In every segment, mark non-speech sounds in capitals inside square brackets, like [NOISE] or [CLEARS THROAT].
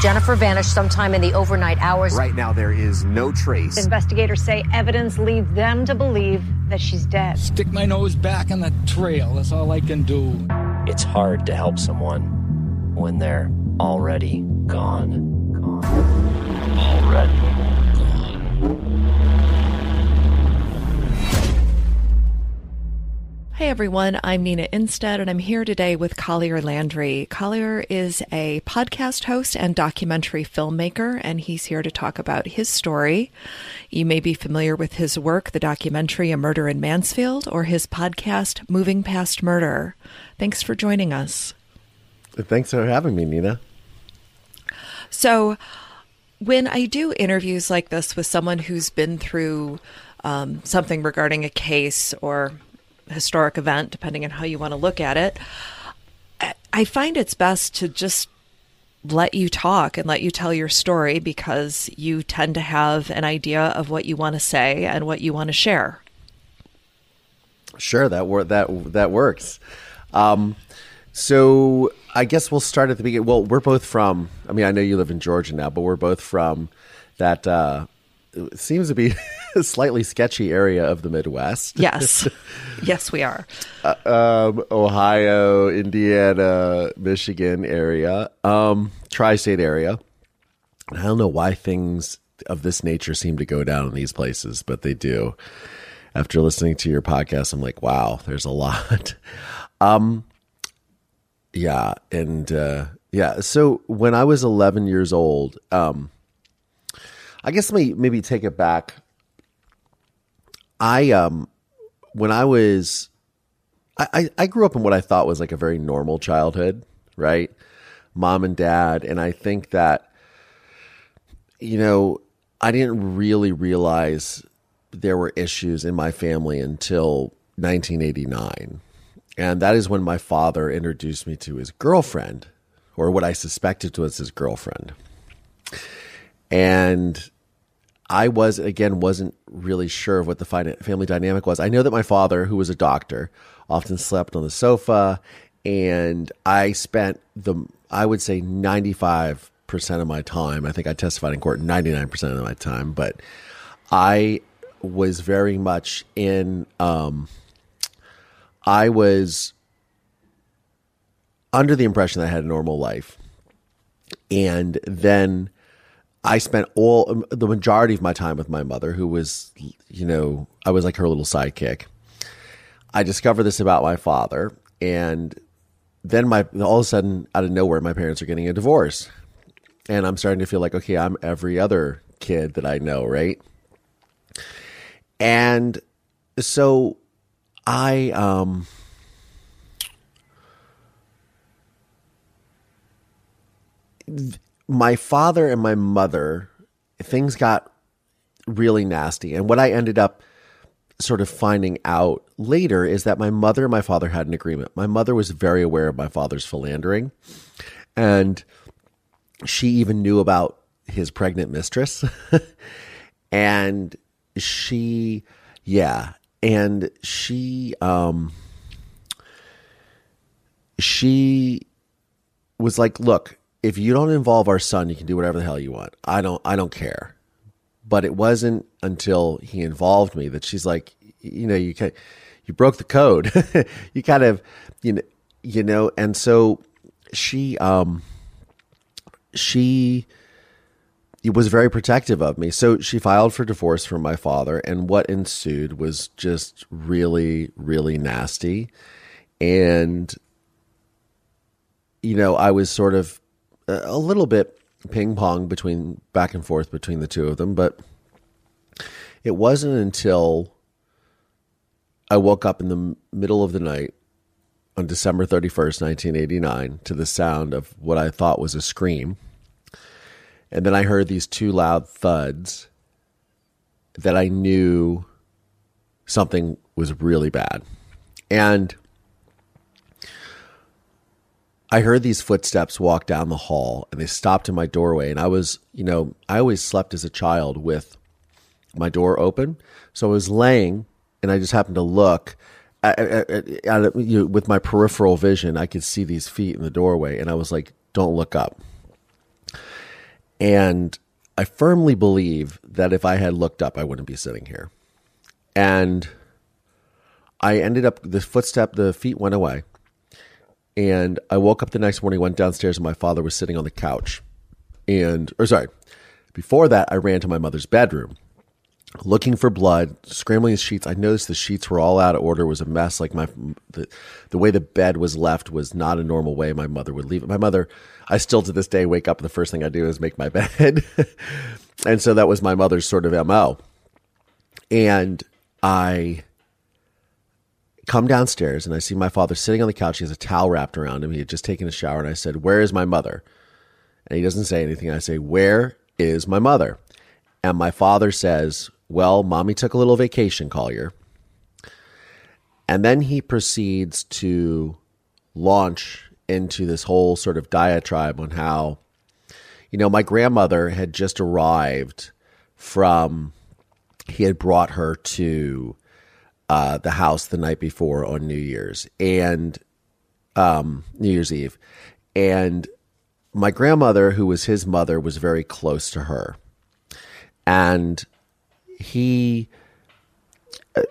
Jennifer vanished sometime in the overnight hours. Right now, there is no trace. Investigators say evidence leads them to believe that she's dead. Stick my nose back in the trail. That's all I can do. It's hard to help someone when they're already gone. Gone. Already Hey everyone, I'm Nina Innsted, and I'm here today with Collier Landry. Collier is a podcast host and documentary filmmaker, and he's here to talk about his story. You may be familiar with his work, the documentary A Murder in Mansfield, or his podcast, Moving Past Murder. Thanks for joining us. Thanks for having me, Nina. So, when I do interviews like this with someone who's been through um, something regarding a case or historic event, depending on how you want to look at it, I find it's best to just let you talk and let you tell your story because you tend to have an idea of what you want to say and what you want to share. Sure, that wor- that that works. Um, so I guess we'll start at the beginning. Well, we're both from. I mean, I know you live in Georgia now, but we're both from that. Uh, seems to be [LAUGHS] a slightly sketchy area of the Midwest. Yes. [LAUGHS] yes, we are. Uh, um, Ohio, Indiana, Michigan area, um, tri state area. I don't know why things of this nature seem to go down in these places, but they do. After listening to your podcast, I'm like, wow, there's a lot. [LAUGHS] um, yeah. And, uh, yeah. So when I was 11 years old, um, I guess me maybe take it back. I um when I was I, I grew up in what I thought was like a very normal childhood, right? Mom and dad, and I think that you know, I didn't really realize there were issues in my family until 1989. And that is when my father introduced me to his girlfriend, or what I suspected was his girlfriend. And I was again wasn't really sure of what the family dynamic was. I know that my father, who was a doctor, often slept on the sofa, and I spent the I would say ninety five percent of my time. I think I testified in court ninety nine percent of my time, but I was very much in. Um, I was under the impression that I had a normal life, and then I spent all um, the majority of my time with my mother, who was, you know, I was like her little sidekick. I discovered this about my father, and then my all of a sudden, out of nowhere, my parents are getting a divorce, and I'm starting to feel like, okay, I'm every other kid that I know, right? And so, I um. Th- my father and my mother, things got really nasty. And what I ended up sort of finding out later is that my mother and my father had an agreement. My mother was very aware of my father's philandering, and she even knew about his pregnant mistress. [LAUGHS] and she, yeah, and she, um, she was like, look, if you don't involve our son, you can do whatever the hell you want. I don't I don't care. But it wasn't until he involved me that she's like, you know, you can you broke the code. [LAUGHS] you kind of you know you know, and so she um she was very protective of me. So she filed for divorce from my father, and what ensued was just really, really nasty. And, you know, I was sort of a little bit ping pong between back and forth between the two of them, but it wasn't until I woke up in the middle of the night on December 31st, 1989, to the sound of what I thought was a scream. And then I heard these two loud thuds that I knew something was really bad. And I heard these footsteps walk down the hall and they stopped in my doorway. And I was, you know, I always slept as a child with my door open. So I was laying and I just happened to look you know, with my peripheral vision. I could see these feet in the doorway and I was like, don't look up. And I firmly believe that if I had looked up, I wouldn't be sitting here. And I ended up, the footstep, the feet went away. And I woke up the next morning, went downstairs, and my father was sitting on the couch. And, or sorry, before that, I ran to my mother's bedroom looking for blood, scrambling the sheets. I noticed the sheets were all out of order. Was a mess. Like my the, the way the bed was left was not a normal way my mother would leave it. My mother, I still to this day wake up and the first thing I do is make my [LAUGHS] bed, and so that was my mother's sort of mo. And I come downstairs and I see my father sitting on the couch. He has a towel wrapped around him. He had just taken a shower, and I said, "Where is my mother?" And he doesn't say anything. I say, "Where is my mother?" And my father says, Well, mommy took a little vacation, Collier. And then he proceeds to launch into this whole sort of diatribe on how, you know, my grandmother had just arrived from, he had brought her to uh, the house the night before on New Year's and um, New Year's Eve. And my grandmother, who was his mother, was very close to her. And he uh,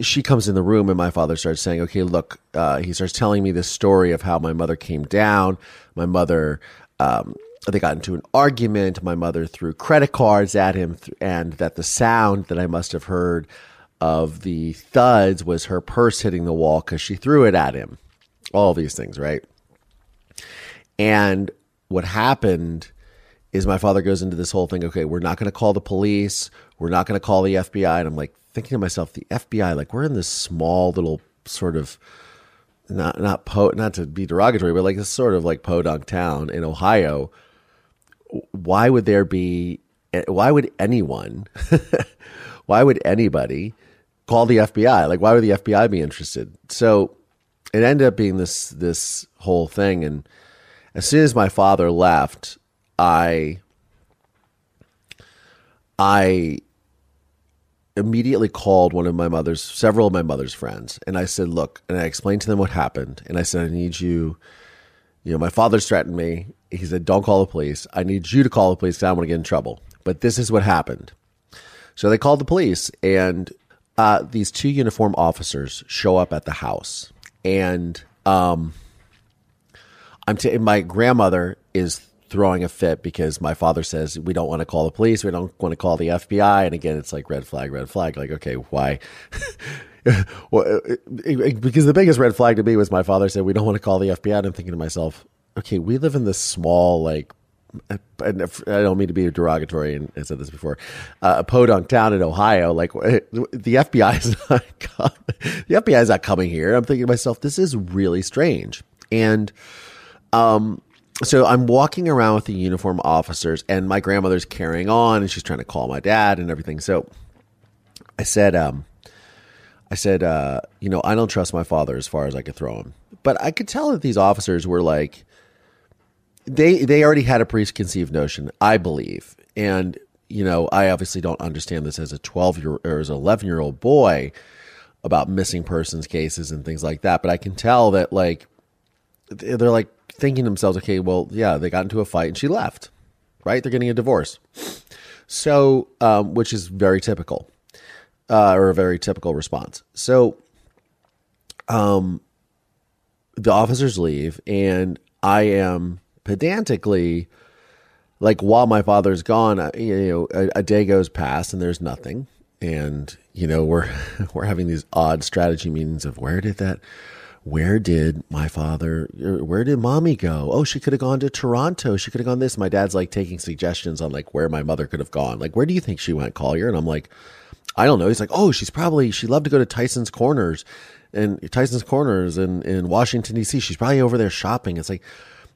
she comes in the room and my father starts saying okay look uh, he starts telling me this story of how my mother came down. My mother um, they got into an argument. My mother threw credit cards at him and that the sound that i must have heard of the thuds was her purse hitting the wall because she threw it at him all these things right and what happened is my father goes into this whole thing. Okay, we're not going to call the police. We're not going to call the FBI. And I'm like thinking to myself, the FBI, like we're in this small little sort of not not po not to be derogatory, but like this sort of like podunk town in Ohio. Why would there be? Eh, why would anyone? [LAUGHS] why would anybody call the FBI? Like, why would the FBI be interested? So it ended up being this this whole thing, and as soon as my father left, I I immediately called one of my mother's several of my mother's friends and I said, "Look," and I explained to them what happened and I said, "I need you you know, my father's threatened me. He said, "Don't call the police. I need you to call the police. I don't want to get in trouble." But this is what happened. So they called the police, and uh, these two uniform officers show up at the house, and um, I'm t- my grandmother is throwing a fit because my father says we don't want to call the police, we don't want to call the FBI, and again, it's like red flag, red flag. Like, okay, why? [LAUGHS] well, because the biggest red flag to me was my father said we don't want to call the FBI, and I'm thinking to myself, okay, we live in this small like. I don't mean to be derogatory, and I said this before. Uh, a podunk town in Ohio, like [LAUGHS] the FBI is not [LAUGHS] the FBI is not coming here. I'm thinking to myself, this is really strange, and um, so I'm walking around with the uniform officers, and my grandmother's carrying on, and she's trying to call my dad and everything. So I said, um, I said, uh, you know, I don't trust my father as far as I could throw him. But I could tell that these officers were like, they they already had a preconceived notion, I believe, and you know, I obviously don't understand this as a twelve year or as an eleven year old boy about missing persons cases and things like that. But I can tell that like they're like thinking themselves, okay, well, yeah, they got into a fight and she left, right? They're getting a divorce. So, um, which is very typical, uh, or a very typical response. So, um, the officers leave, and I am pedantically, like, while my father's gone, uh, you know, a, a day goes past and there's nothing, and you know, we're [LAUGHS] we're having these odd strategy meetings of where did that where did my father, where did mommy go? Oh, she could have gone to Toronto. She could have gone this. My dad's like taking suggestions on like where my mother could have gone. Like, where do you think she went, Collier? And I'm like, I don't know. He's like, oh, she's probably, she loved to go to Tyson's Corners and Tyson's Corners in, in Washington, D.C. She's probably over there shopping. It's like,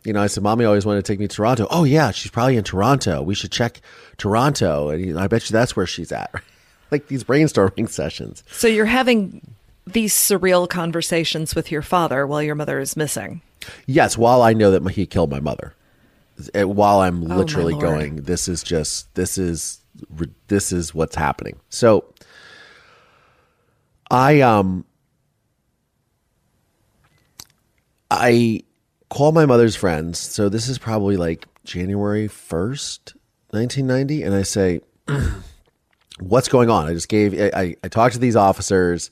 you know, I said, mommy always wanted to take me to Toronto. Oh, yeah, she's probably in Toronto. We should check Toronto. And he, I bet you that's where she's at. [LAUGHS] like these brainstorming [LAUGHS] sessions. So you're having these surreal conversations with your father while your mother is missing. Yes, while I know that he killed my mother. Uh, while I'm oh, literally going, this is just this is this is what's happening. So I um I call my mother's friends. So this is probably like January 1st 1990? And I say, [CLEARS THROAT] what's going on? I just gave, I, I talked to these officers.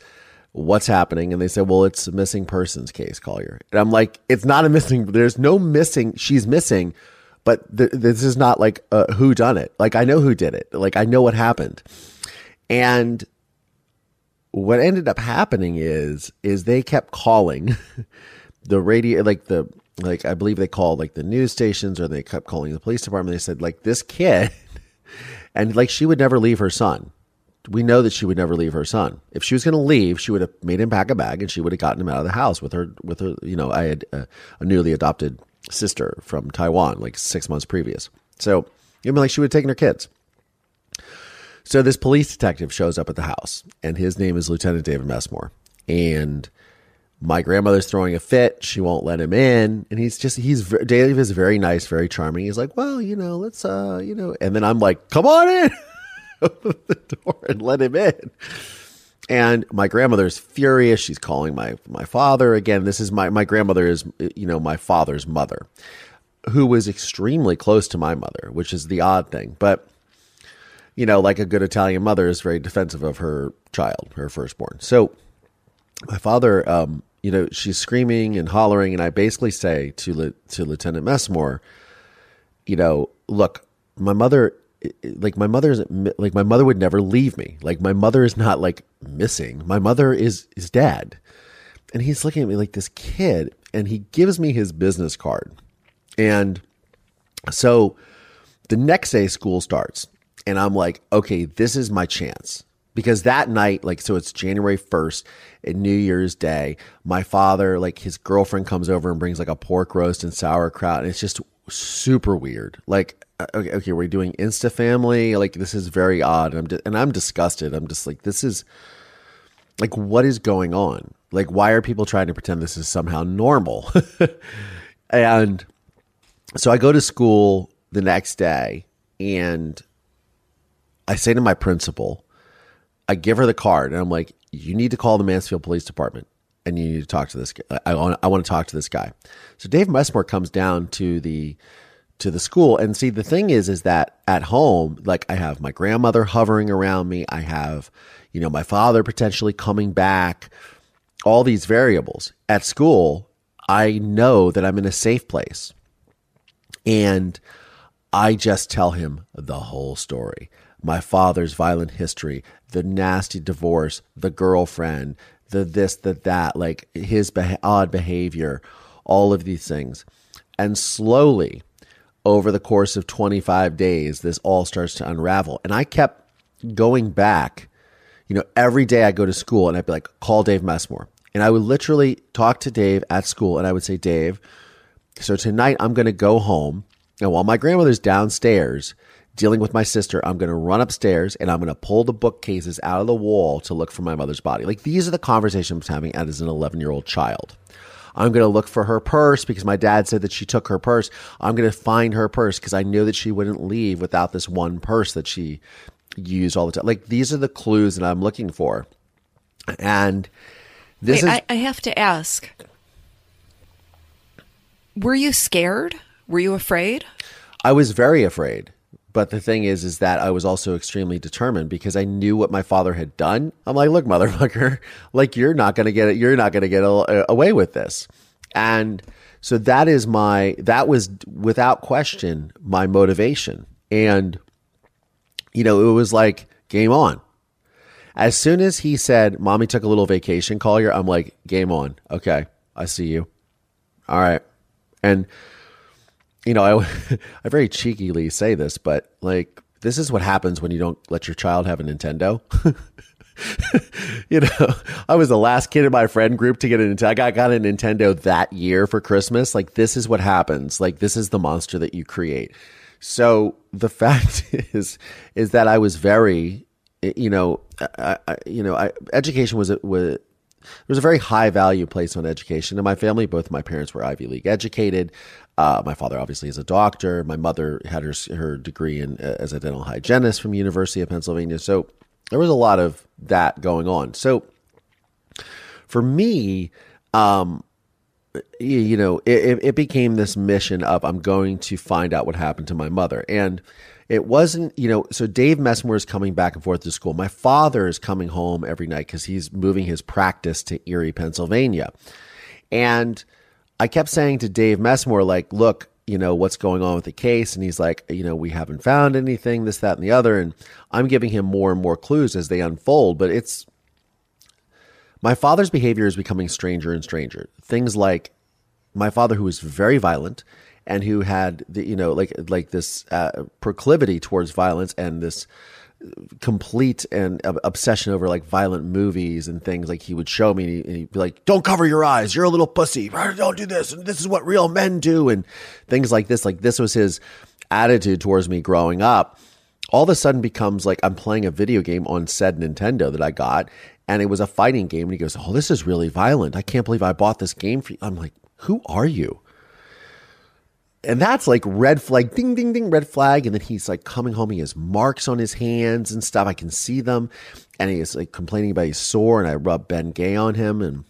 What's happening? And they said, well, it's a missing persons case, Collier. And I'm like, it's not a missing, there's no missing, she's missing, but th- this is not like uh, who done it. Like, I know who did it. Like, I know what happened. And what ended up happening is, is they kept calling [LAUGHS] the radio, like the, like I believe they called like the news stations or they kept calling the police department. They said like this kid, [LAUGHS] and like she would never leave her son. We know that she would never leave her son. If she was going to leave, she would have made him pack a bag and she would have gotten him out of the house with her. With her, you know, I had a, a newly adopted sister from Taiwan like six months previous. So you know, like she would have taken her kids. So this police detective shows up at the house, and his name is Lieutenant David Messmore, and my grandmother's throwing a fit. She won't let him in. And he's just, he's, Dave is very nice, very charming. He's like, well, you know, let's, uh, you know, and then I'm like, come on in, [LAUGHS] the door and let him in. And my grandmother's furious. She's calling my, my father again. This is my, my grandmother is, you know, my father's mother, who was extremely close to my mother, which is the odd thing. But, you know, like a good Italian mother is very defensive of her child, her firstborn. So my father, um, you know, she's screaming and hollering, and I basically say to to Lieutenant Messmore, you know, look, my mother, like my mother's like my mother would never leave me. Like my mother is not like missing. My mother is is dead, and he's looking at me like this kid, and he gives me his business card, and so the next day school starts, and I'm like, okay, this is my chance because that night, like, so it's January 1st and New Year's Day. My father, like, his girlfriend comes over and brings like a pork roast and sauerkraut. And it's just super weird. Like, uh, okay, okay we're doing Insta family. Like, this is very odd. And I'm, and I'm disgusted. I'm just like, this is like, what is going on? Like, why are people trying to pretend this is somehow normal? [LAUGHS] and so I go to school the next day and I say to my principal, I give her the card and I'm like, you need to call the Mansfield Police Department and you need to talk to this guy. I want, I want to talk to this guy. So Dave Messmore comes down to the to the school and see the thing is is that at home like I have my grandmother hovering around me. I have you know my father potentially coming back. All these variables. At school, I know that I'm in a safe place. And I just tell him the whole story my father's violent history, the nasty divorce, the girlfriend, the this, the that, like his odd behavior, all of these things. And slowly, over the course of 25 days, this all starts to unravel. And I kept going back, you know, every day I go to school and I'd be like, call Dave Messmore. And I would literally talk to Dave at school and I would say, Dave, so tonight I'm going to go home. And while my grandmother's downstairs, dealing with my sister, I'm going to run upstairs and I'm going to pull the bookcases out of the wall to look for my mother's body. Like these are the conversations I'm having as an 11 year old child. I'm going to look for her purse because my dad said that she took her purse. I'm going to find her purse because I knew that she wouldn't leave without this one purse that she used all the time. Like these are the clues that I'm looking for. And this Wait, is. I, I have to ask were you scared? Were you afraid? I was very afraid. But the thing is, is that I was also extremely determined because I knew what my father had done. I'm like, look, motherfucker, [LAUGHS] like you're not going to get it. You're not going to get away with this. And so that is my, that was without question my motivation. And, you know, it was like game on. As soon as he said, mommy took a little vacation, Collier, I'm like, game on. Okay. I see you. All right. And, you know, I, [LAUGHS] I very cheekily say this, but like, this is what happens when you don't let your child have a Nintendo. [LAUGHS] you know, I was the last kid in my friend group to get a Nintendo. I got, got a Nintendo that year for Christmas. Like, this is what happens. Like, this is the monster that you create. So the [LAUGHS] fact is, is that I was very, you know, I, I, you know, I, education was was there was a very high value placed on education. In my family, both my parents were Ivy League educated. Uh, my father obviously is a doctor. My mother had her her degree in uh, as a dental hygienist from University of Pennsylvania. So there was a lot of that going on. So for me, um, you, know, it, it became this mission of I'm going to find out what happened to my mother. And it wasn't, you know, so Dave Messmore is coming back and forth to school. My father is coming home every night because he's moving his practice to Erie, Pennsylvania. And I kept saying to Dave Messmore, like, look, you know, what's going on with the case? And he's like, you know, we haven't found anything, this, that, and the other. And I'm giving him more and more clues as they unfold. But it's, my father's behavior is becoming stranger and stranger. Things like my father, who was very violent and who had the, you know, like, like this uh, proclivity towards violence and this, complete and obsession over like violent movies and things. Like he would show me and he'd be like don't cover your eyes. You're a little pussy. Don't do this? And this is what real men do. And things like this. Like this was his attitude towards me growing up. All of a sudden becomes like i'm playing a video game on said nintendo that i got and it was a fighting game and he goes oh this is really violent. I can't believe i bought this game for you. I'm like who are you and that's like red flag, ding, ding, ding, red flag. And then he's like coming home. He has marks on his hands and stuff. I can see them. And he's like complaining about his sore. And I rub Bengay on him. And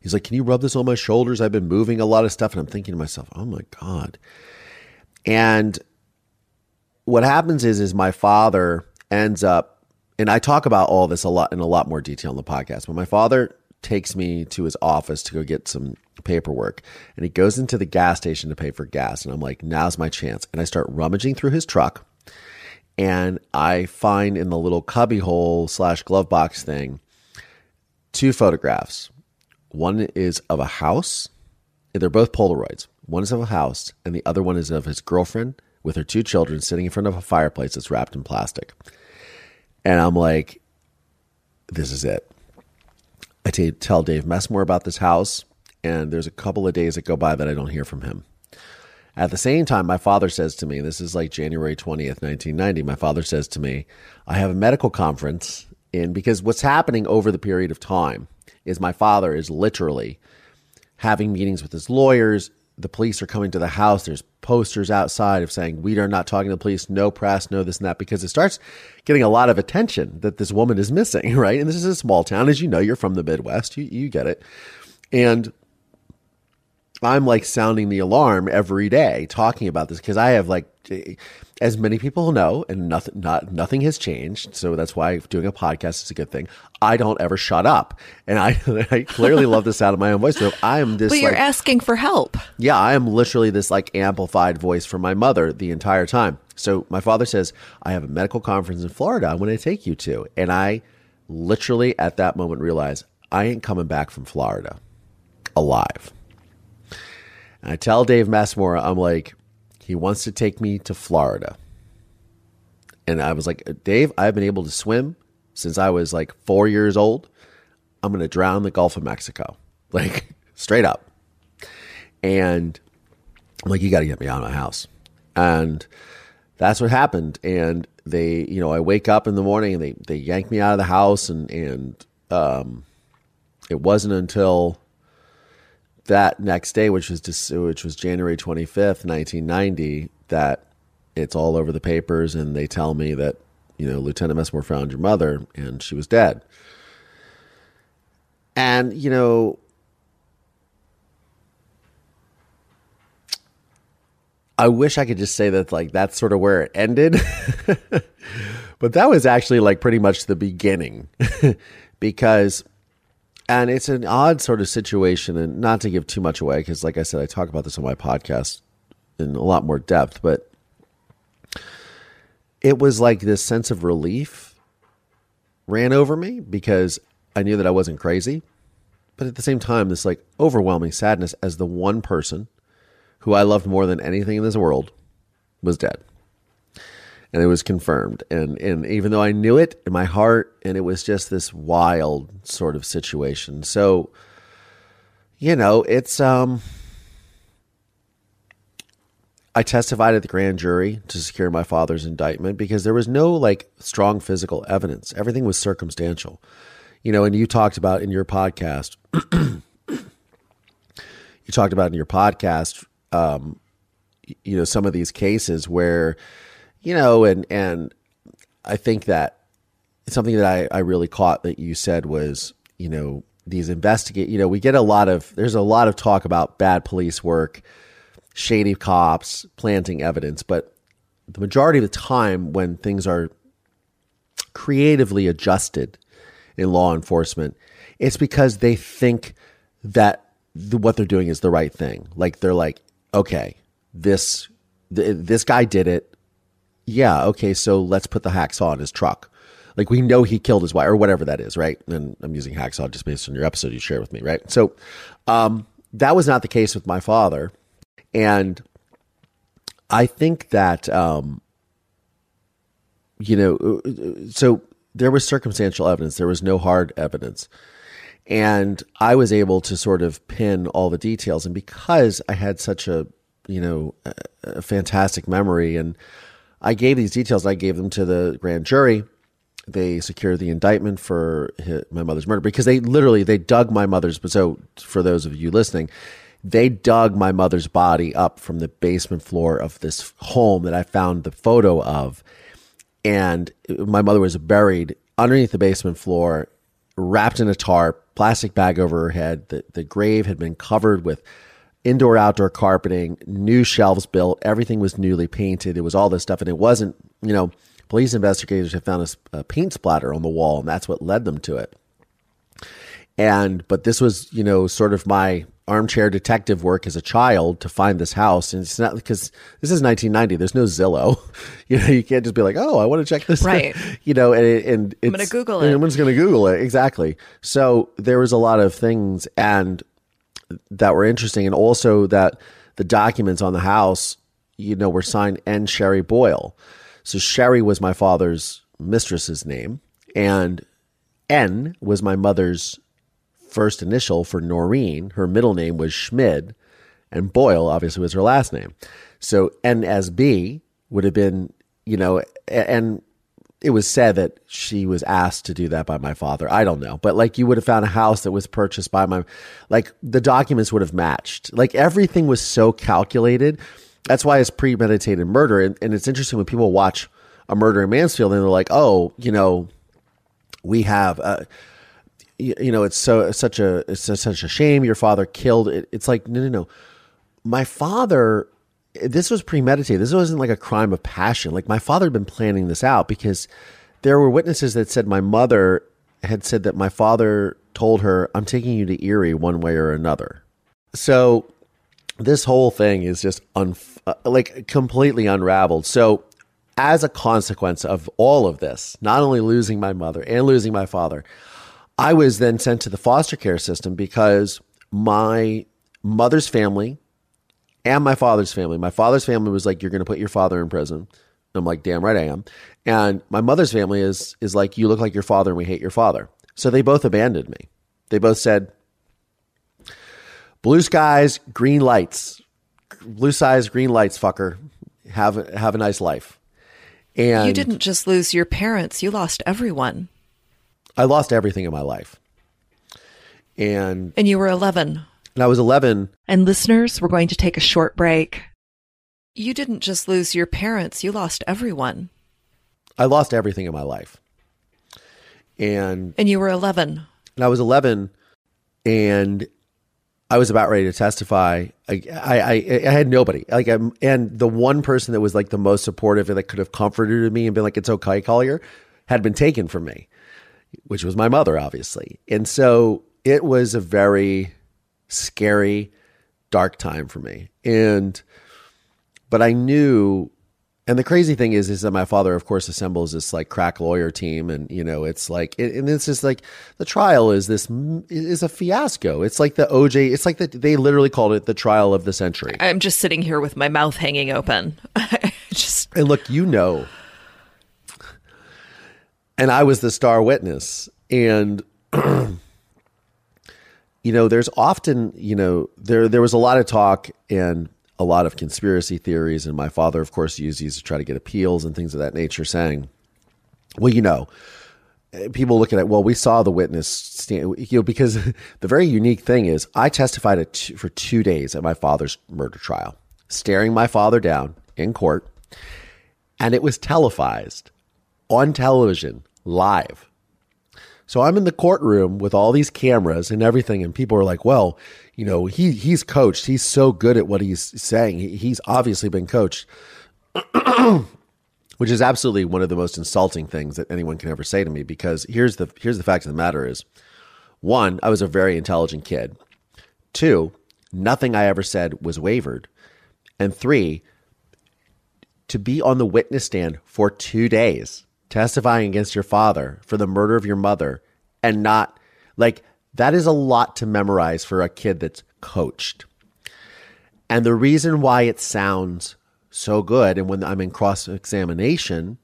he's like, Can you rub this on my shoulders? I've been moving a lot of stuff. And I'm thinking to myself, Oh my God. And what happens is, is my father ends up, and I talk about all this a lot in a lot more detail in the podcast, but my father takes me to his office to go get some paperwork. And he goes into the gas station to pay for gas. And I'm like now's my chance. And I start rummaging through his truck. And I find in the little cubbyhole slash glove box thing two photographs. One is of a house. They're both polaroids. One is of a house and the other one is of his girlfriend with her two children sitting in front of a fireplace that's wrapped in plastic. And I'm like this is it I t- tell Dave Messmore about this house and there's a couple of days that go by that I don't hear from him. At the same time, my father says to me, this is like January 20th, 1990. My father says to me, I have a medical conference in because what's happening over the period of time is my father is literally having meetings with his lawyers. The police are coming to the house. There's posters outside of saying, We are not talking to the police, no press, no this and that, because it starts getting a lot of attention that this woman is missing, [LAUGHS] right? And this is a small town. As you know, you're from the Midwest, you, you get it. And I'm like sounding the alarm every day talking about this because I have like, as many people know, and nothing, not nothing has changed. So that's why doing a podcast is a good thing. I don't ever shut up, and I, [LAUGHS] I clearly love the sound of my own voice. So I am this. But you're like, asking for help. Yeah, I am literally this like amplified voice for my mother the entire time. So my father says, "I have a medical conference in Florida. I want to take you to," and I literally at that moment realize I ain't coming back from Florida alive. And I tell Dave Messmore, I'm like, he wants to take me to Florida. And I was like, Dave, I've been able to swim since I was like four years old. I'm going to drown the Gulf of Mexico, [LAUGHS] like straight up. And I'm like, you got to get me out of my house. And that's what happened. And they, you know, I wake up in the morning and they, they yank me out of the house. And, and, um, it wasn't until that next day, which was just, which was January 25th, 1990, that it's all over the papers, and they tell me that you know Lieutenant Messmore found your mother, and she was dead. And you know, I wish I could just say that like that's sort of where it ended. [LAUGHS] but that was actually like pretty much the beginning [LAUGHS] because and it's an odd sort of situation and not to give too much away because like i said i talk about this on my podcast in a lot more depth but it was like this sense of relief ran over me because i knew that i wasn't crazy but at the same time this like overwhelming sadness as the one person who i loved more than anything in this world was dead and it was confirmed. And and even though I knew it in my heart, and it was just this wild sort of situation. So, you know, it's um. I testified at the grand jury to secure my father's indictment because there was no like strong physical evidence. Everything was circumstantial. You know, and you talked about in your podcast, [CLEARS THROAT] you talked about in your podcast, um, you know, some of these cases where you know, and and I think that something that I, I really caught that you said was, you know, these investigate. You know, we get a lot of there's a lot of talk about bad police work, shady cops planting evidence, but the majority of the time when things are creatively adjusted in law enforcement, it's because they think that the, what they're doing is the right thing. Like they're like, okay, this th- this guy did it. Yeah, okay, so let's put the hacksaw in his truck. Like we know he killed his wife or whatever that is, right? And I'm using hacksaw just based on your episode you shared with me, right? So um, that was not the case with my father, and I think that um, you know, so there was circumstantial evidence. There was no hard evidence. And I was able to sort of pin all the details. And because I had such a, you know, a, a fantastic memory and I gave these details, I gave them to the grand jury. They secured the indictment for his, my mother's murder because they literally, they dug my mother's, so for those of you listening, they dug my mother's body up from the basement floor of this home that I found the photo of and my mother was buried underneath the basement floor, wrapped in a tarp, plastic bag over her head. The, the grave had been covered with indoor outdoor carpeting, new shelves built. Everything was newly painted. It was all this stuff. And it wasn't, you know, police investigators had found a, a paint splatter on the wall, and that's what led them to it. And, but this was, you know, sort of my armchair detective work as a child to find this house. And it's not because this is 1990. There's no Zillow. [LAUGHS] You know, you can't just be like, oh, I want to check this. Right. [LAUGHS] you know, and, and I'm going to Google it. Everyone's going to Google it. Exactly. So there was a lot of things and that were interesting. And also that the documents on the house, you know, were signed N. Sherry Boyle. So Sherry was my father's mistress's name and N was my mother's first initial for Noreen. Her middle name was Schmid, and Boyle obviously was her last name. So NSB would have been, you know, and it was said that she was asked to do that by my father. I don't know, but like you would have found a house that was purchased by my, like the documents would have matched. Like everything was so calculated. That's why it's premeditated murder. And, and it's interesting when people watch a murder in Mansfield and they're like, oh, you know, we have. Uh, you, you know, it's so it's such a it's such a shame your father killed it. It's like no, no, no. My father, this was premeditated. This wasn't like a crime of passion. Like my father had been planning this out because there were witnesses that said my mother had said that my father told her, "I'm taking you to Erie one way or another." So this whole thing is just un, uh, like completely unraveled. So as a consequence of all of this, not only losing my mother and losing my father, I was then sent to the foster care system because my mother's family and my father's family, my father's family was like, You're going to put your father in prison. I'm like, Damn right I am. And my mother's family is, is like, You look like your father and we hate your father. So they both abandoned me. They both said, Blue skies, green lights. Blue skies, green lights, fucker. Have, have a nice life. And you didn't just lose your parents, you lost everyone. I lost everything in my life. And and you were 11. And I was 11. And listeners, we're going to take a short break. You didn't just lose your parents, you lost everyone. I lost everything in my life. And and you were 11. And I was 11 and I was about ready to testify. I, I, I, had nobody. Like, I'm, and the one person that was like the most supportive and that could have comforted me and been like, "It's okay, Collier," had been taken from me which was my mother, obviously. And so it was a very scary, dark time for me. And, but I knew, and the crazy thing is, is that my father, of course, assembles this like crack lawyer team. And, you know, it's like, and it's just like the trial is this, is a fiasco. It's like the OJ, it's like that they literally called it the trial of the century. I'm just sitting here with my mouth hanging open. [LAUGHS] just, and look, you know, and I was the star witness. And [CLEARS THROAT] you know, there's often, you know, there there was a lot of talk and a lot of conspiracy theories, and my father, of course, used these to try to get appeals and things of that nature, saying, "Well, you know." People look at. Well, we saw the witness stand, you know, because [LAUGHS] the very unique thing is I testified for two days at my father's murder trial, staring my father down in court, and it was televised on television live. So I'm in the courtroom with all these cameras and everything, and people are like, "Well, you know, he he's coached. He's so good at what he's saying. He, he's obviously been coached." [CLEARS THROAT] Which is absolutely one of the most insulting things that anyone can ever say to me. Because here's the here's the fact of the matter: is one, I was a very intelligent kid. Two, nothing I ever said was wavered, and three, to be on the witness stand for two days testifying against your father for the murder of your mother and not like that is a lot to memorize for a kid that's coached. And the reason why it sounds so good, and when I'm in cross examination,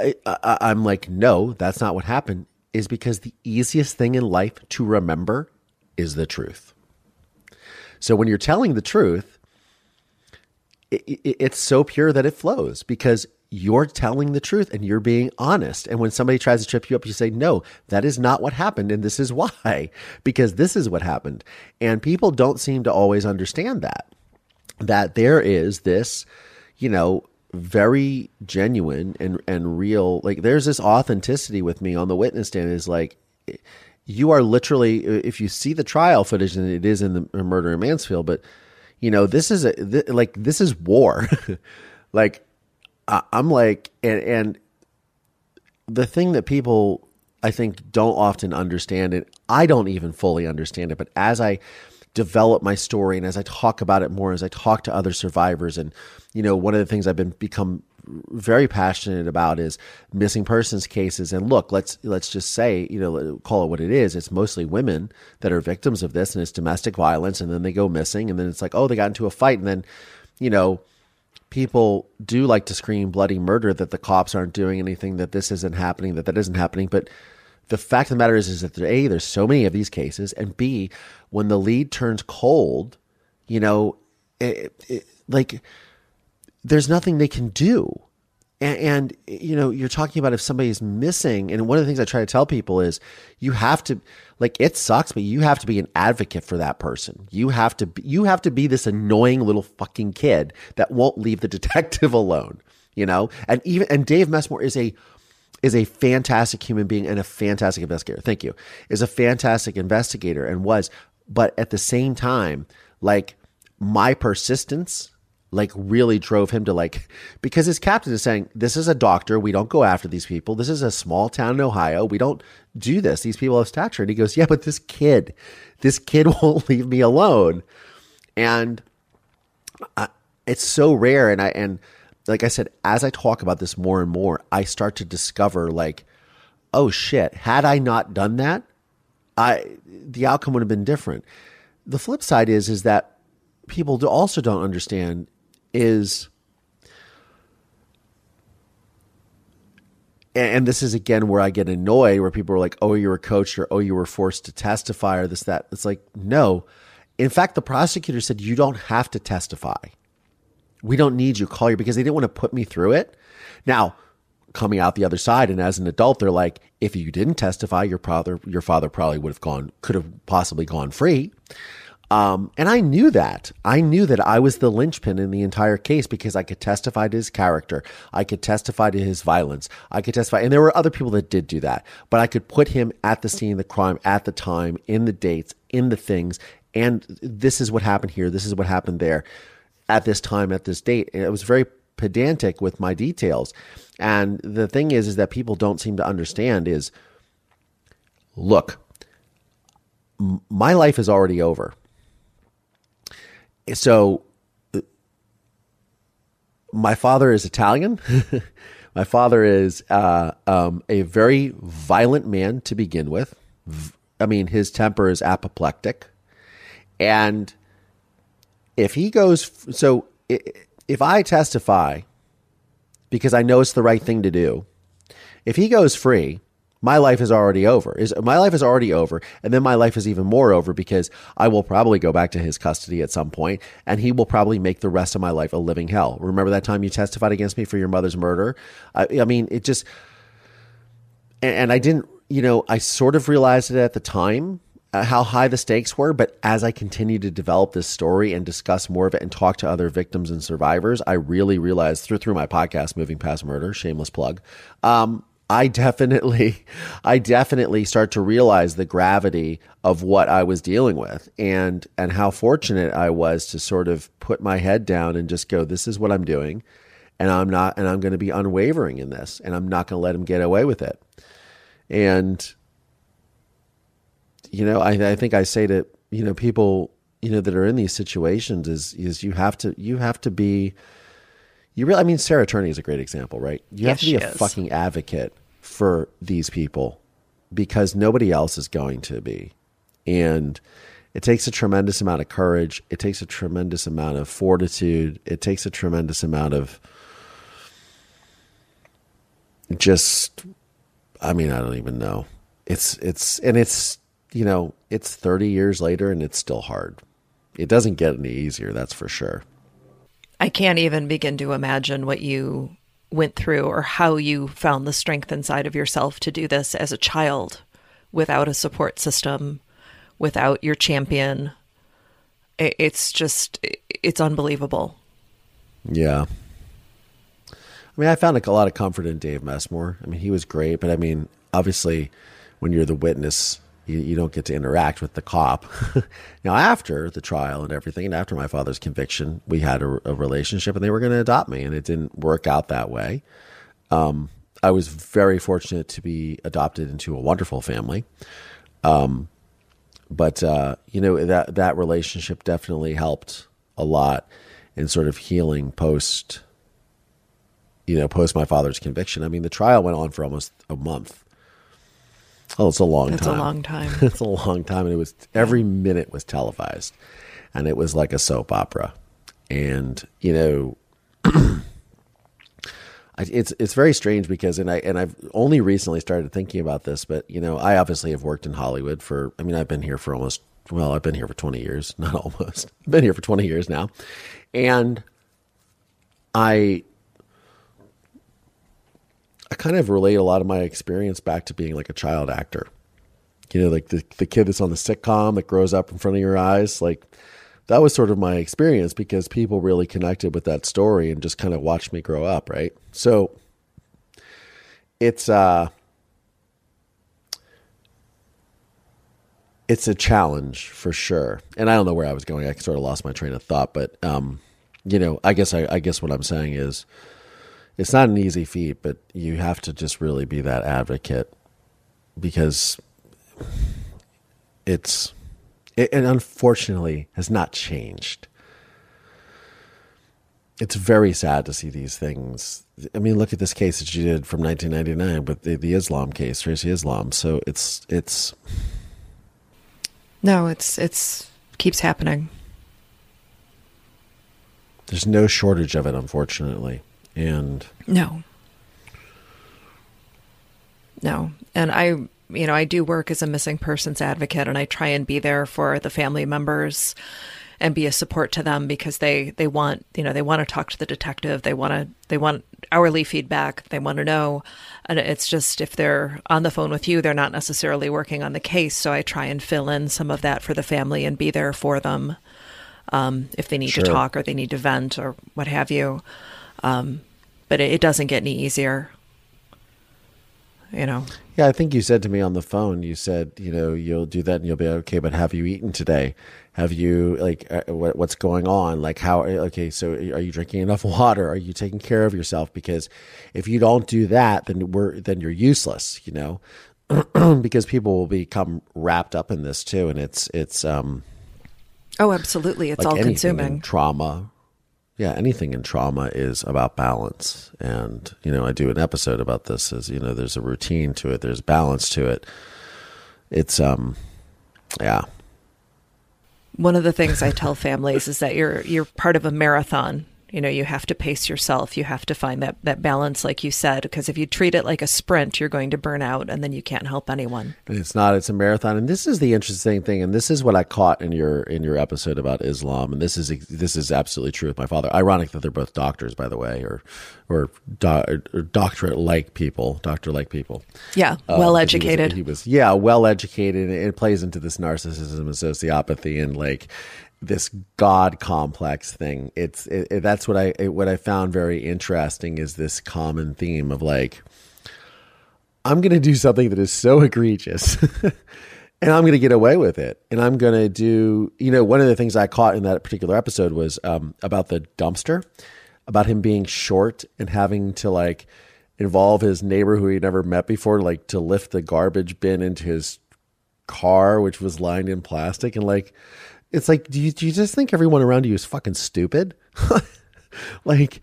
I, am like, no, that's not what happened, is because the easiest thing in life to remember is the truth. So when you're telling the truth, it, it, it's so pure that it flows because you're telling the truth and you're being honest. And when somebody tries to trip you up, you say, no, that is not what happened. And this is why, [LAUGHS] because this is what happened. And people don't seem to always understand that, that there is this, you know, very genuine and, and real, like there's this authenticity with me on the witness stand is like, you are literally, if you see the trial footage and it is in the murder in Mansfield, but you know, this is a, th- like, this is war. [LAUGHS] like I'm like, and, and the thing that people I think don't often understand it, I don't even fully understand it, but as I develop my story and as I talk about it more, as I talk to other survivors, and you know, one of the things I've been become very passionate about is missing persons cases. And look let's let's just say you know call it what it is it's mostly women that are victims of this and it's domestic violence and then they go missing and then it's like oh they got into a fight and then you know people do like to scream bloody murder that the cops aren't doing anything, that this isn't happening, that that isn't happening. But the fact of the matter is, is that A, there's so many of these cases, and B, when the lead turns cold, you know, it, it, like there's nothing they can do. And, and, you know, you're talking about if somebody's missing, and one of the things I try to tell people is you have to like it sucks, but you have to be an advocate for that person. You have to be, you have to be this annoying little fucking kid that won't leave the [LAUGHS] detective alone, you know? And even and Dave Messmore is a is a fantastic human being and a fantastic investigator. Thank you. Is a fantastic investigator and was, but at the same time, like my persistence like really drove him to like because his captain is saying this is a doctor. We don't go after these people. This is a small town in ohio. We don't do this. These people have stature. And he goes yeah but this kid this kid [LAUGHS] won't leave me alone. And I, it's so rare. And i and like i said as i talk about this more and more i start to discover like oh shit had i not done that i the outcome would have been different. The flip side is is that people also don't understand is and this is again where I get annoyed where people are like, oh, you were coached or oh, you were forced to testify or this, that. It's like, no. In fact, the prosecutor said, you don't have to testify. We don't need you. Call you because they didn't want to put me through it. Now, coming out the other side, and as an adult, they're like, if you didn't testify, your father, your father probably would have gone, could have possibly gone free. Um, and I knew that. I knew that I was the linchpin in the entire case because I could testify to his character. I could testify to his violence. I could testify. And there were other people that did do that, but I could put him at the scene of the crime at the time, in the dates, in the things. And this is what happened here. This is what happened there at this time, at this date. And it was very pedantic with my details. And the thing is, is that people don't seem to understand is look, my life is already over so my father is Italian. [LAUGHS] my father is uh, um, a very violent man to begin with. I mean, his temper is apoplectic. And if he goes, so if I testify because I know it's the right thing to do, if he goes free, my life is already over. Is my life is already over, and then my life is even more over because I will probably go back to his custody at some point, and he will probably make the rest of my life a living hell. Remember that time you testified against me for your mother's murder? I, I mean, it just, and, and I didn't, you know, I sort of realized it at the time uh, how high the stakes were. But as I continue to develop this story and discuss more of it and talk to other victims and survivors, I really realized through through my podcast, Moving Past Murder, shameless plug, um, I definitely, [LAUGHS] I definitely start to realize the gravity of what I was dealing with and, and how fortunate I was to sort of put my head down and just go, this is what I'm doing. And I'm not, and I'm going to be unwavering in this and I'm not going to let him get away with it. And, you know, I, I think I say to, you know, people, you know, that are in these situations is, is you have to, you have to be, you really, I mean, Sarah Turney is a great example, right? You have to be a is. fucking advocate for these people because nobody else is going to be. And it takes a tremendous amount of courage. It takes a tremendous amount of fortitude. It takes a tremendous amount of just, I mean, I don't even know. It's, it's, and it's, you know, it's 30 years later and it's still hard. It doesn't get any easier, that's for sure. I can't even begin to imagine what you went through or how you found the strength inside of yourself to do this as a child without a support system, without your champion. It's just, it's unbelievable. Yeah. I mean, I found a lot of comfort in Dave Messmore. I mean, he was great, but I mean, obviously, when you're the witness, you, you don't get to interact with the cop. [LAUGHS] now, after the trial and everything, and after my father's conviction, we had a, a relationship, and they were going to adopt me, and it didn't work out that way. Um, I was very fortunate to be adopted into a wonderful family. Um, but uh, you know that that relationship definitely helped a lot in sort of healing post you know post my father's conviction i mean the trial went on for almost a month oh it's a long That's a time. long time. [LAUGHS] it's a long time and it was every minute was televised and it was like a soap opera. And you know [CLEARS THROAT] I, it's it's very strange because and I and I've only recently started thinking about this, but you know I obviously have worked in Hollywood for I mean I've been here for almost well I've been here for twenty years [LAUGHS] not almost I've been here for twenty years now, and I I kind of relate a lot of my experience back to being like a child actor, you know like the the kid that's on the sitcom that grows up in front of your eyes like that was sort of my experience because people really connected with that story and just kind of watched me grow up, right? So it's uh it's a challenge for sure. And I don't know where I was going. I sort of lost my train of thought, but um you know, I guess I, I guess what I'm saying is it's not an easy feat, but you have to just really be that advocate because it's it, it unfortunately has not changed. It's very sad to see these things. I mean, look at this case that you did from 1999 with the, the Islam case, Tracy Islam. So it's it's No, it's, it's, keeps happening. there's no shortage of it, unfortunately, and No. No. And I, you know, I do work as a missing persons advocate and I try and be there for the family members and be a support to them because they they want, you know, they want to talk to the detective, they want to they want hourly feedback, they want to know and it's just if they're on the phone with you, they're not necessarily working on the case, so I try and fill in some of that for the family and be there for them. Um, if they need to talk or they need to vent or what have you. Um, but it, it doesn't get any easier. You know, Yeah, I think you said to me on the phone, you said, you know, you'll do that and you'll be okay, but have you eaten today? Have you, like, uh, what, what's going on? Like, how, okay, so are you drinking enough [LAUGHS] water? Are you taking care of yourself? Because if you don't do that, then we're, then you're useless, you know, [CLEARS THROAT] because people will become wrapped up in this too. And it's, it's, um, oh, absolutely, it's like all consuming. trauma. Yeah, anything in trauma is about balance. And, you know, I do an episode about this as, you know, there's a routine to it, there's balance to it. It's um yeah. One of the things I tell families is that you're you're part of a marathon. You know, you have to pace yourself. You have to find that that balance, like you said, because if you treat it like a sprint, you're going to burn out, and then you can't help anyone. It's not it's a marathon and this is the interesting thing and this is what I caught in your in your episode about Islam and this is this is absolutely true with my father. Ironic that they're both doctors by the way or or, do, or doctorate like people, doctor like people. Yeah, Uh, well because he was- educated. He was, yeah, well educated. It plays into this narcissism and sociopathy and like this god complex thing. It's it, it- that's what I it, what I found very interesting is this common theme of like I'm going to do something that is so egregious. [LAUGHS] and I'm going to get away with it. And I'm going to do, you know, one of the things I caught in that particular episode was um, about the dumpster, about him being short and having to like involve his neighbor who he never met before, like to lift the garbage bin into his car, which was lined in plastic. And like, it's like, do you, do you just think everyone around you is fucking stupid? [LAUGHS] like,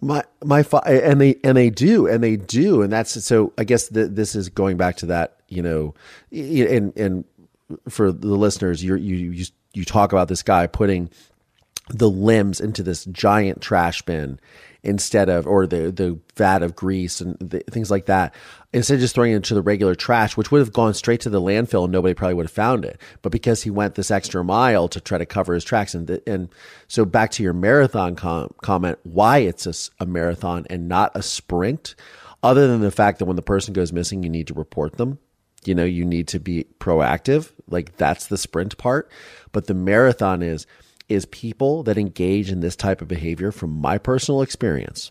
my my fa- and they and they do and they do and that's so I guess that this is going back to that you know and and for the listeners you you you you talk about this guy putting the limbs into this giant trash bin instead of or the the vat of grease and the, things like that. Instead of just throwing it into the regular trash which would have gone straight to the landfill and nobody probably would have found it. But because he went this extra mile to try to cover his tracks and the, and so back to your marathon com- comment why it's a, a marathon and not a sprint other than the fact that when the person goes missing you need to report them. You know you need to be proactive. Like that's the sprint part. But the marathon is is people that engage in this type of behavior, from my personal experience,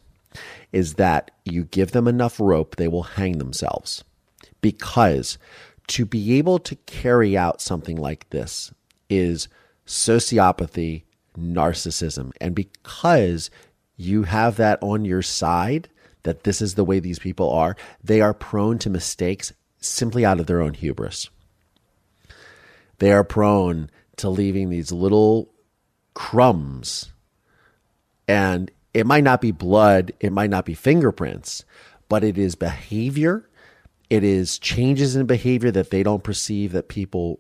is that you give them enough rope, they will hang themselves. Because to be able to carry out something like this is sociopathy, narcissism. And because you have that on your side, that this is the way these people are, they are prone to mistakes simply out of their own hubris. They are prone to leaving these little crumbs. And it might not be blood, it might not be fingerprints, but it is behavior. It is changes in behavior that they don't perceive that people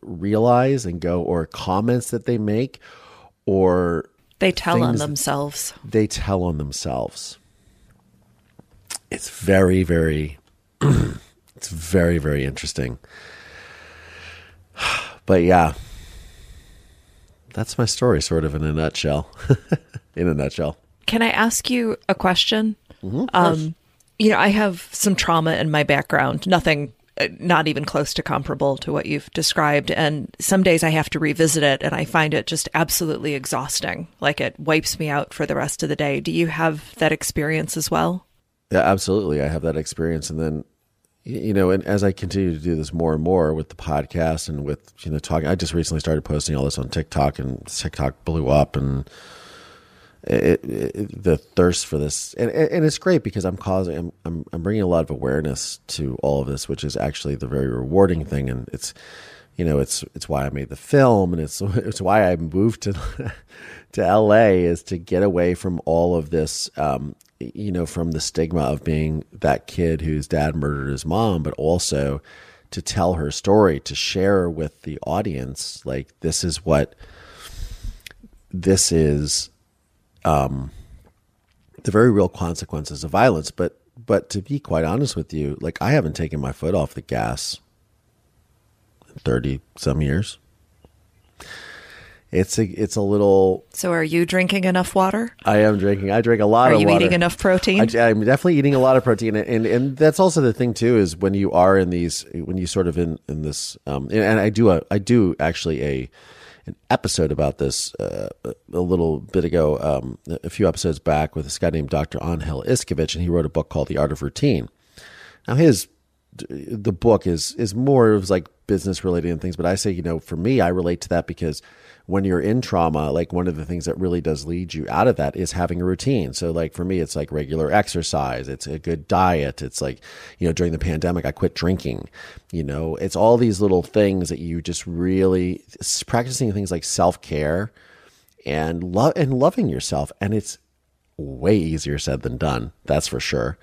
realize and go, or comments that they make, or they tell on themselves. They tell on themselves. It's very, very, [CLEARS THROAT] it's very, very interesting. [SIGHS] But yeah, that's my story, sort of in a nutshell. [LAUGHS] in a nutshell. Can I ask you a question? Mm-hmm, um, you know, I have some trauma in my background. Nothing, uh, not even close to comparable to what you've described. And some days I have to revisit it, and I find it just absolutely exhausting. Like it wipes me out for the rest of the day. Do you have that experience as well? Yeah, absolutely. I have that experience, and then you know, and as I continue to do this more and more with the podcast and with you know talking, I just recently started posting all this on TikTok, and TikTok blew up, and it, it, the thirst for this, and and it's great because I'm causing, I'm, I'm I'm bringing a lot of awareness to all of this, which is actually the very rewarding thing, and it's you know it's it's why I made the film, and it's [LAUGHS] it's why I moved to [LAUGHS] to LA is to get away from all of this um, you know, from the stigma of being that kid whose dad murdered his mom, but also to tell her story, to share with the audience, like this is what this is, um, the very real consequences of violence. But but to be quite honest with you, like I haven't taken my foot off the gas in thirty some years it's a it's a little. So, are you drinking enough water? I am drinking. I drink a lot are of. You water. eating enough protein? I, am definitely eating a lot of protein, and and that's also the thing too is when you are in these when you sort of in in this um and I do a I do actually a an episode about this uh, a little bit ago, um, a few episodes back, with this guy named Dr. Angel Iskovich, and he wrote a book called The Art of Routine. Now, his the book is is more of like business related and things, but I say, you know, for me, I relate to that because when you're in trauma, like one of the things that really does lead you out of that is having a routine. So like for me, it's like regular exercise. It's a good diet. It's like, you know, during the pandemic, I quit drinking, you know, it's all these little things that you just really practicing things like self care and love and loving yourself. And it's way easier said than done. That's for sure.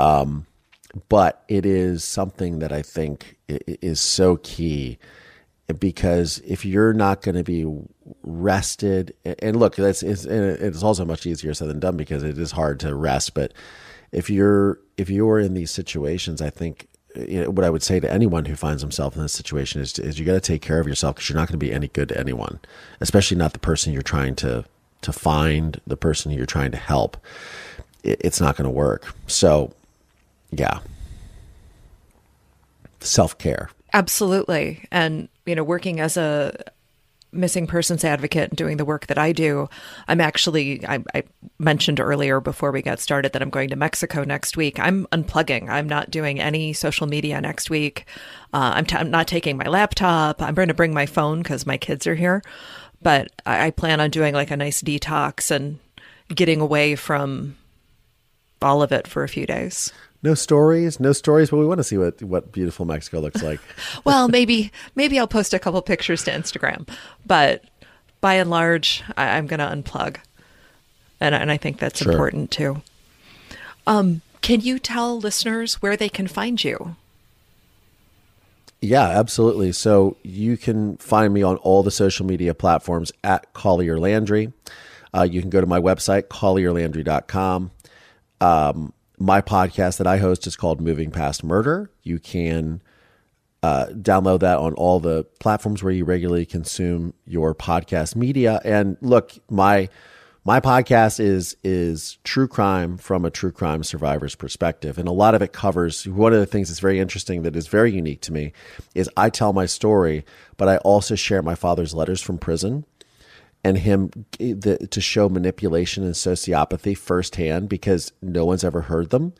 Um, but it is something that I think is so key because if you're not going to be rested and look that's it's, it's also much easier said than done because it is hard to rest but if you're if you're in these situations i think uh, you know, what i would say to anyone who finds himself in this situation is, is you got to take care of yourself because you're not going to be any good to anyone especially not the person you're trying to to find the person you're trying to help. It, it's not going to work. So yeah. Self-care. Absolutely. And you know, working as a missing persons advocate and doing the work that I do, I'm actually, I, I, mentioned earlier before we got started that I'm going to Mexico next week. I'm unplugging. I'm not doing any social media next week. Uh, I'm, t- I'm not taking my laptop. I'm going to bring my phone because my kids are here. But I, I plan on doing like a nice detox and getting away from all of it for a few days. No stories, no stories, but we want to see what what beautiful Mexico looks like. [LAUGHS] well, maybe maybe I'll post a couple pictures to Instagram, but by and large, I, am going to unplug, and and I think that's Sure. important too. Um, can you tell listeners where they can find you? Yeah, absolutely. So you can find me on all the social media platforms at Collier Landry. Uh, you can go to my website, collierlandry.com. Um, my podcast that I host is called Moving Past Murder. You can uh, download that on all the platforms where you regularly consume your podcast media. And look, my my podcast is is true crime from a true crime survivor's perspective, and a lot of it covers one of the things that's very interesting that is very unique to me is I tell my story, but I also share my father's letters from prison and him the, to show manipulation and sociopathy firsthand because no one's ever heard them,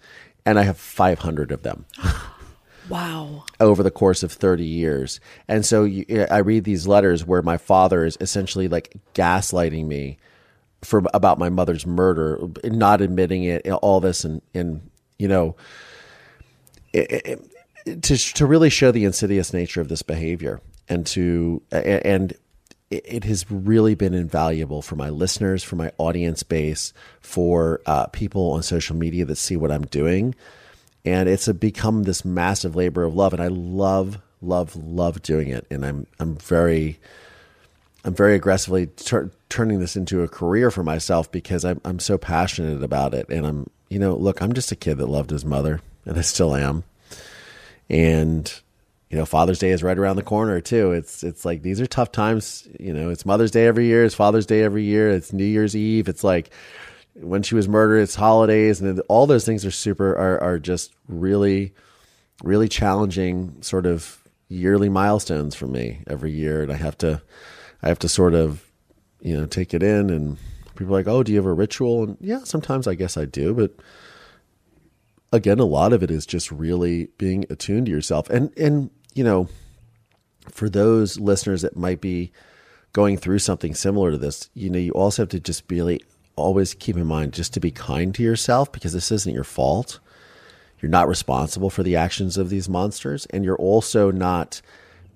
and I have 500 of them [SIGHS] Wow. over the course of 30 years. And so you, I read these letters where my father is essentially like gaslighting me for about my mother's murder, not admitting it, all this and and you know it, it, to to really show the insidious nature of this behavior and to and it, it has really been invaluable for my listeners, for my audience base, for uh, people on social media that see what I'm doing. And it's a, become this massive labor of love and i love love love doing it. And i'm i'm very i'm very aggressively tur- turning this into a career for myself because i'm i'm so passionate about it. And i'm you know look i'm just a kid that loved his mother and i still am. And you know father's day is right around the corner too. It's it's like these are tough times you know. It's mother's day every year it's father's day every year it's new year's eve it's like when she was murdered it's holidays and all those things are super are, are just really really challenging sort of yearly milestones for me every year and i have to i have to sort of you know take it in and people are like oh do you have a ritual? And yeah sometimes i guess i do but again a lot of it is just really being attuned to yourself. And and you know for those listeners that might be going through something similar to this you know you also have to just really always keep in mind just to be kind to yourself because this isn't your fault. You're not responsible for the actions of these monsters and you're also not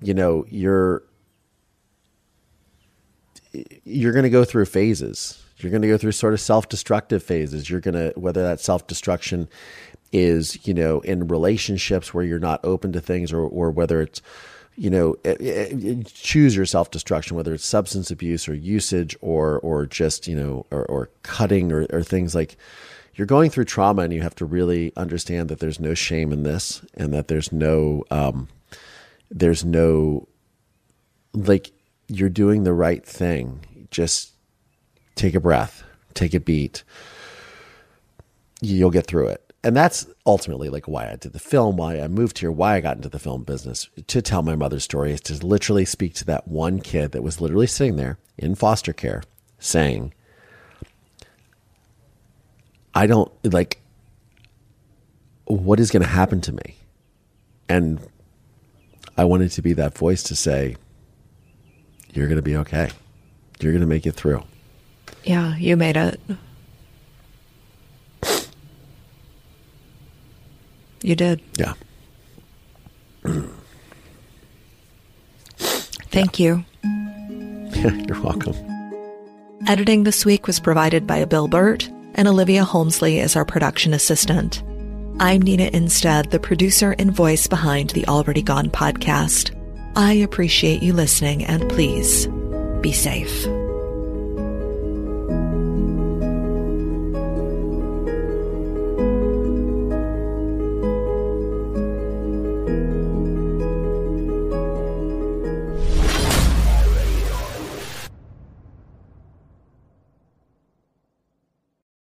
you know you're you're going to go through phases. You're going to go through sort of self-destructive phases. You're going to whether that self-destruction is you know in relationships where you're not open to things or or whether it's you know eh, eh, choose your self-destruction whether it's substance abuse or usage or or just you know or, or cutting or, or things like you're going through trauma and you have to really understand that there's no shame in this and that there's no um, there's no like you're doing the right thing. Just take a breath take a beat. You'll get through it and that's ultimately like why I did the film, why I moved here, why I got into the film business to tell my mother's story is to literally speak to that one kid that was literally sitting there in foster care saying, I don't like what is going to happen to me. And I wanted to be that voice to say, you're going to be okay. You're going to make it through. Yeah, you made it. You did. Yeah. Thank you. [LAUGHS] You're welcome. Editing this week was provided by Bill Burt, and Olivia Holmesley is our production assistant. I'm Nina Innsted, the producer and voice behind the Already Gone podcast. I appreciate you listening, and please be safe.